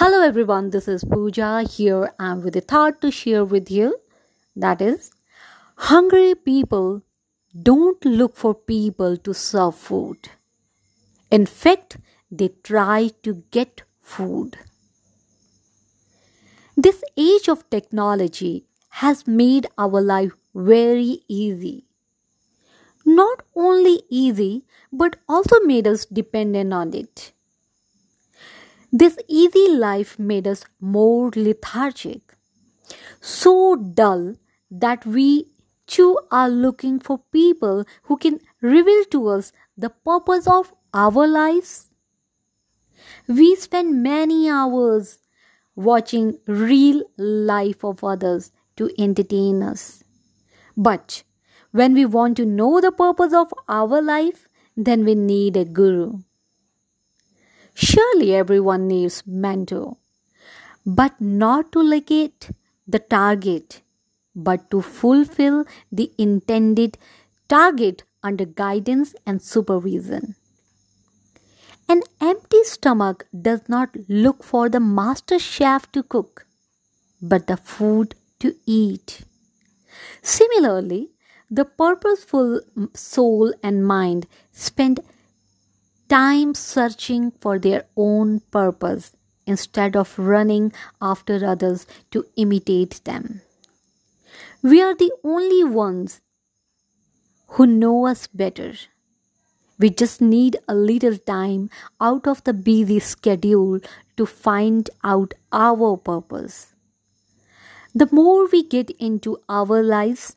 Hello everyone, this is Pooja here and with a thought to share with you. That is, hungry people don't look for people to serve food. In fact, they try to get food. This age of technology has made our life very easy. Not only easy, but also made us dependent on it. This easy life made us more lethargic, so dull that we too are looking for people who can reveal to us the purpose of our lives. We spend many hours watching real life of others to entertain us. But when we want to know the purpose of our life, then we need a guru. Surely everyone needs mentor, but not to locate the target, but to fulfill the intended target under guidance and supervision. An empty stomach does not look for the master chef to cook, but the food to eat. Similarly, the purposeful soul and mind spend time searching for their own purpose instead of running after others to imitate them. We are the only ones who know us better. We just need a little time out of the busy schedule to find out our purpose. The more we get into our lives,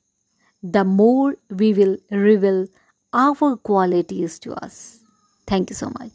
the more we will reveal our qualities to us. Thank you so much.